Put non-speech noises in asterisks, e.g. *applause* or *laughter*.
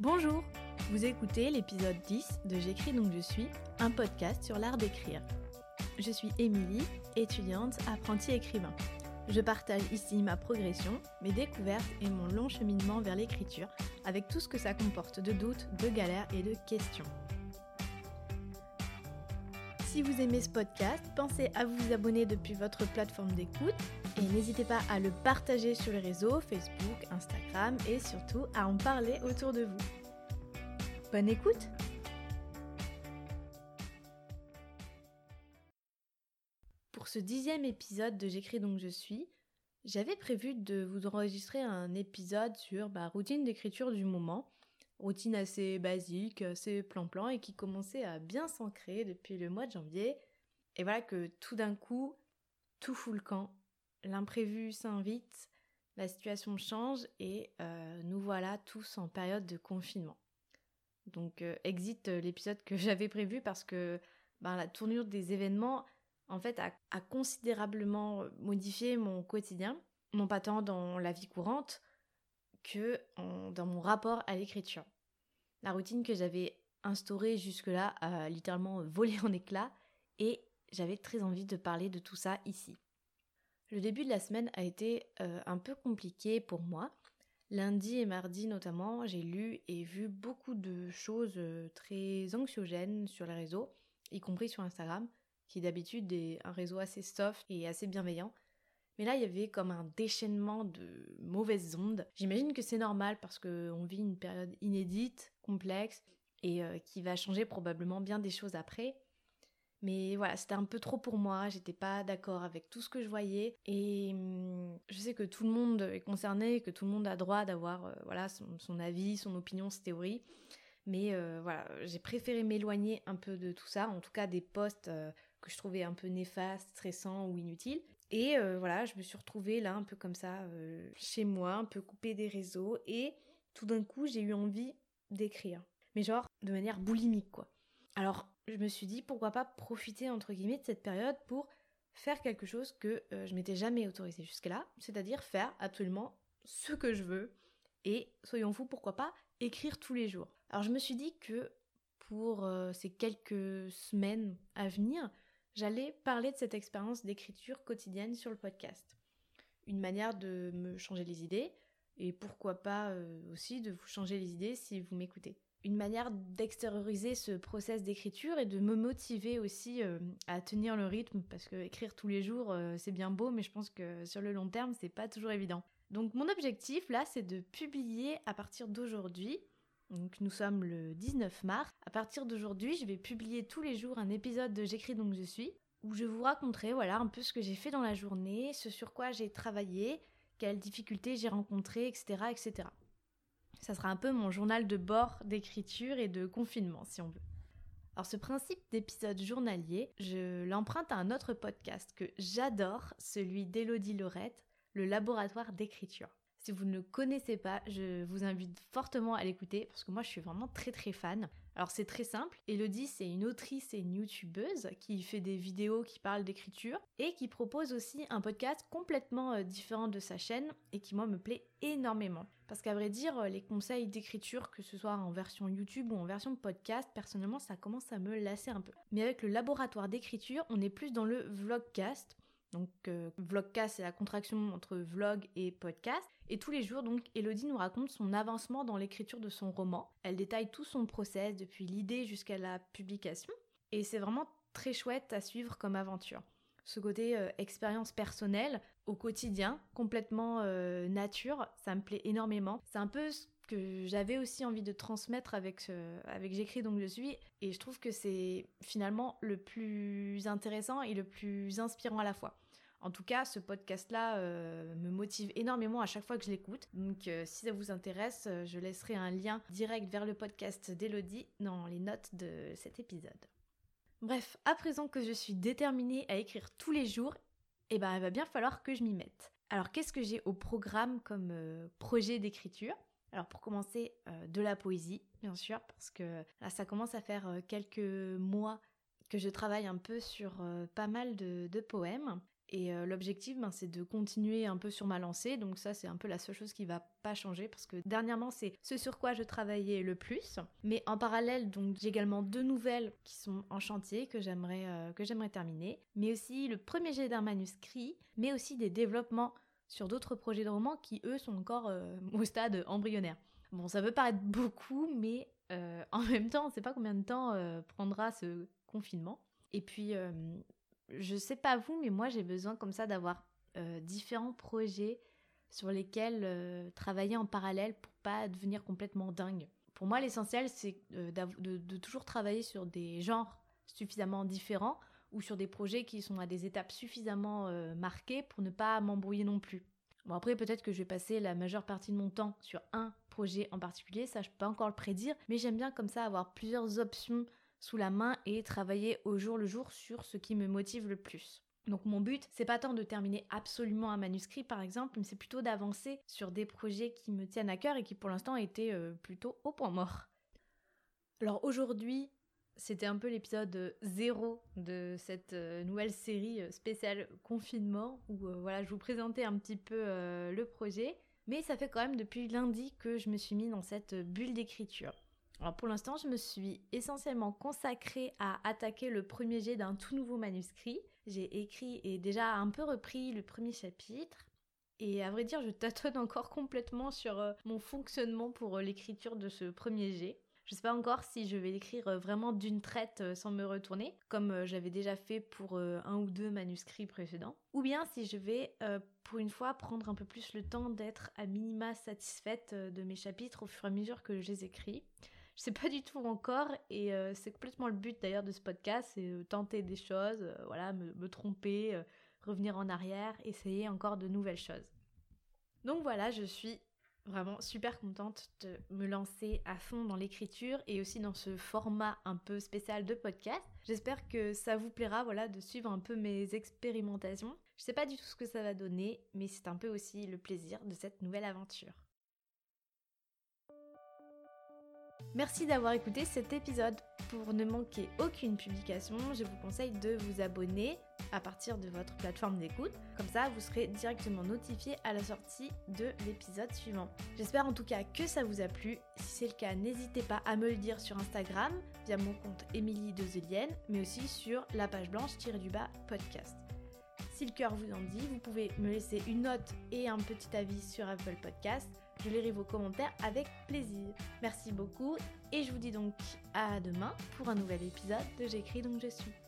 Bonjour, vous écoutez l'épisode 10 de J'écris donc je suis, un podcast sur l'art d'écrire. Je suis Émilie, étudiante, apprentie écrivain. Je partage ici ma progression, mes découvertes et mon long cheminement vers l'écriture, avec tout ce que ça comporte de doutes, de galères et de questions. Si vous aimez ce podcast, pensez à vous abonner depuis votre plateforme d'écoute et n'hésitez pas à le partager sur les réseaux Facebook, Instagram et surtout à en parler autour de vous. Bonne écoute Pour ce dixième épisode de J'écris donc je suis, j'avais prévu de vous enregistrer un épisode sur ma routine d'écriture du moment, routine assez basique, assez plan-plan et qui commençait à bien s'ancrer depuis le mois de janvier. Et voilà que tout d'un coup, tout fout le camp, l'imprévu s'invite, la situation change et euh, nous voilà tous en période de confinement. Donc euh, exit euh, l'épisode que *laughs* j'avais prévu parce que ben, la tournure des événements en fait a, a, considérablement modifié mon quotidien, non pas tant dans la vie courante que dans mon rapport à l'écriture. La routine que j'avais instaurée jusque-là a littéralement *laughs* volé en éclats et j'avais très envie de parler de tout ça ici. Le début de la semaine a été euh, un peu compliqué pour moi. Lundi et mardi notamment, j'ai lu et vu beaucoup de choses euh, très anxiogènes sur les réseaux, y compris sur Instagram, qui d'habitude est un réseau assez soft et assez bienveillant. Mais là, il y avait comme un déchaînement de mauvaises ondes. J'imagine que c'est normal parce qu'on vit une période inédite, complexe, et euh, qui va changer probablement bien des choses après. Mais voilà, c'était un peu trop pour moi, j'étais pas d'accord avec tout ce que je voyais et hum, je sais que tout le monde est concerné, que tout le monde a droit d'avoir euh, voilà son, avis, son opinion, ses théories. Mais euh, voilà, j'ai préféré m'éloigner un peu de tout ça, en tout cas des posts euh, que je trouvais un peu néfastes, stressants ou inutiles. Et euh, voilà, je me suis retrouvée là un peu comme ça euh, chez moi, un peu coupée des réseaux et tout d'un coup, j'ai eu envie d'écrire. Mais genre de manière boulimique quoi. Alors, je me suis dit pourquoi pas profiter entre guillemets de cette période pour faire quelque chose que euh, je m'étais jamais autorisée jusque-là, c'est-à-dire faire absolument ce que je veux et soyons fous, pourquoi pas écrire tous les jours. Alors je me suis dit que pour ces quelques semaines à venir, j'allais parler de cette expérience d'écriture quotidienne sur le podcast. Une manière de me changer les idées et pourquoi pas euh, aussi de vous changer les idées si vous m'écoutez une manière d'extérioriser ce process d'écriture et de me motiver aussi euh, à tenir le rythme parce que écrire tous les jours euh, c'est bien beau mais je pense que sur le long terme c'est pas toujours évident. Donc mon objectif là c'est de publier à partir d'aujourd'hui nous sommes le 19 mars. À partir d'aujourd'hui, je vais publier tous les jours un épisode de J'écris donc je suis où je vous raconterai voilà un peu ce que j'ai fait dans la journée, ce sur quoi j'ai travaillé, quelles difficultés j'ai rencontrées, etc., etc. Ça sera un peu mon journal de bord d'écriture et de confinement, si on veut. Alors ce principe d'épisode journalier, je l'emprunte à un autre podcast que j'adore, celui d'Élodie Laurette, le laboratoire d'écriture. Si vous ne le connaissez pas, je vous invite fortement à l'écouter parce que moi je suis vraiment très très fan. Alors c'est très simple, Elodie c'est une autrice et une youtubeuse qui fait des vidéos qui parlent d'écriture et qui propose aussi un podcast complètement euh, différent de sa chaîne et qui moi me plaît énormément. Parce qu'à vrai dire, les conseils d'écriture, que ce soit en version YouTube ou en version podcast, personnellement ça commence à me lasser un peu. Mais avec le laboratoire d'écriture, on est plus dans le vlogcast. Donc euh, vlogcast c'est la contraction entre vlog et podcast. Et tous les jours donc Elodie nous raconte son avancement dans l'écriture de son roman. Elle détaille tout son process depuis l'idée jusqu'à la publication. Et c'est vraiment très chouette à suivre comme aventure. Ce côté euh, expérience personnelle au quotidien, complètement euh, nature, ça me plaît énormément. C'est un peu ce que j'avais aussi envie de transmettre avec, avec J'écris donc je suis et je trouve que c'est finalement le plus intéressant et le plus inspirant à la fois. En tout cas, ce podcast-là euh, me motive énormément à chaque fois que je l'écoute. Donc, euh, si ça vous intéresse, euh, je laisserai un lien direct vers le podcast d'Elodie dans les notes de cet épisode. Bref, à présent que je suis déterminée à écrire tous les jours, eh ben, il va bien falloir que je m'y mette. Alors, qu'est-ce que j'ai au programme comme projet d'écriture? Alors pour commencer, de la poésie, bien sûr, parce que là ça commence à faire quelques mois que je travaille un peu sur pas mal de, poèmes. Et l'objectif, ben, c'est de continuer un peu sur ma lancée. Donc ça, c'est un peu la seule chose qui va pas changer parce que dernièrement, c'est ce sur quoi je travaillais le plus. Mais en parallèle, donc j'ai également deux nouvelles qui sont en chantier que j'aimerais que j'aimerais terminer. Mais aussi le premier jet d'un manuscrit, mais aussi des développements sur d'autres projets de romans qui eux sont encore *laughs* au stade embryonnaire. Bon, ça peut paraître beaucoup, mais euh, *laughs* en même temps, on ne sait pas combien de temps euh, prendra ce confinement. Et puis, euh, je sais pas vous, mais moi j'ai besoin comme ça d'avoir différents projets sur lesquels travailler en parallèle pour pas devenir complètement dingue. Pour moi, l'essentiel, c'est de, toujours travailler sur des genres suffisamment différents ou sur des projets qui sont à des étapes suffisamment marquées pour ne pas m'embrouiller non plus. Bon après peut-être que je vais passer la majeure partie de mon temps sur un projet en particulier, ça je peux pas encore le prédire, mais j'aime bien comme ça avoir plusieurs options sous la main et travailler au jour le jour sur ce qui me motive le plus. Donc mon but, c'est pas tant de terminer absolument un manuscrit par exemple, mais c'est plutôt d'avancer sur des projets qui me tiennent à cœur et qui pour l'instant étaient euh, plutôt au point mort. Alors aujourd'hui, c'était un peu l'épisode zéro de cette euh, nouvelle série euh, spéciale confinement où voilà, je vous présentais un petit peu le projet. Mais ça fait quand même depuis lundi que je me suis mis dans cette bulle d'écriture. Alors pour l'instant, je me suis essentiellement consacrée à attaquer le premier jet d'un tout nouveau manuscrit. J'ai écrit et déjà un peu repris le premier chapitre. Et à vrai dire, je tâtonne encore complètement sur mon fonctionnement pour l'écriture de ce premier jet. Je sais pas encore si je vais l'écrire euh, vraiment d'une traite euh, sans me retourner, comme euh, j'avais déjà fait pour un ou deux manuscrits précédents, ou bien si je vais pour une fois prendre un peu plus le temps d'être à minima satisfaite de mes chapitres au fur et à mesure que je les écris. Je sais pas du tout encore et c'est complètement le but d'ailleurs de ce podcast, c'est tenter des choses, voilà, me tromper, revenir en arrière, essayer encore de nouvelles choses. Donc voilà, je suis vraiment super contente de me lancer à fond dans l'écriture et aussi dans ce format un peu spécial de podcast. J'espère que ça vous plaira voilà de suivre un peu mes expérimentations. Je sais pas du tout ce que ça va donner, mais c'est un peu aussi le plaisir de cette nouvelle aventure. Merci d'avoir écouté cet épisode. Pour ne manquer aucune publication, je vous conseille de vous abonner à partir de votre plateforme d'écoute. Comme ça, vous serez directement notifié à la sortie de l'épisode suivant. J'espère en tout cas que ça vous a plu. Si c'est le cas, n'hésitez pas à me le dire sur Instagram via mon compte Émilie Dezelienne, mais aussi sur la page blanche-du-bas podcast. Si le cœur vous en dit, vous pouvez me laisser une note et un petit avis sur Apple Podcast. Je lirai vos commentaires avec plaisir. Merci beaucoup et je vous dis donc à demain pour un nouvel épisode de J'écris donc je suis.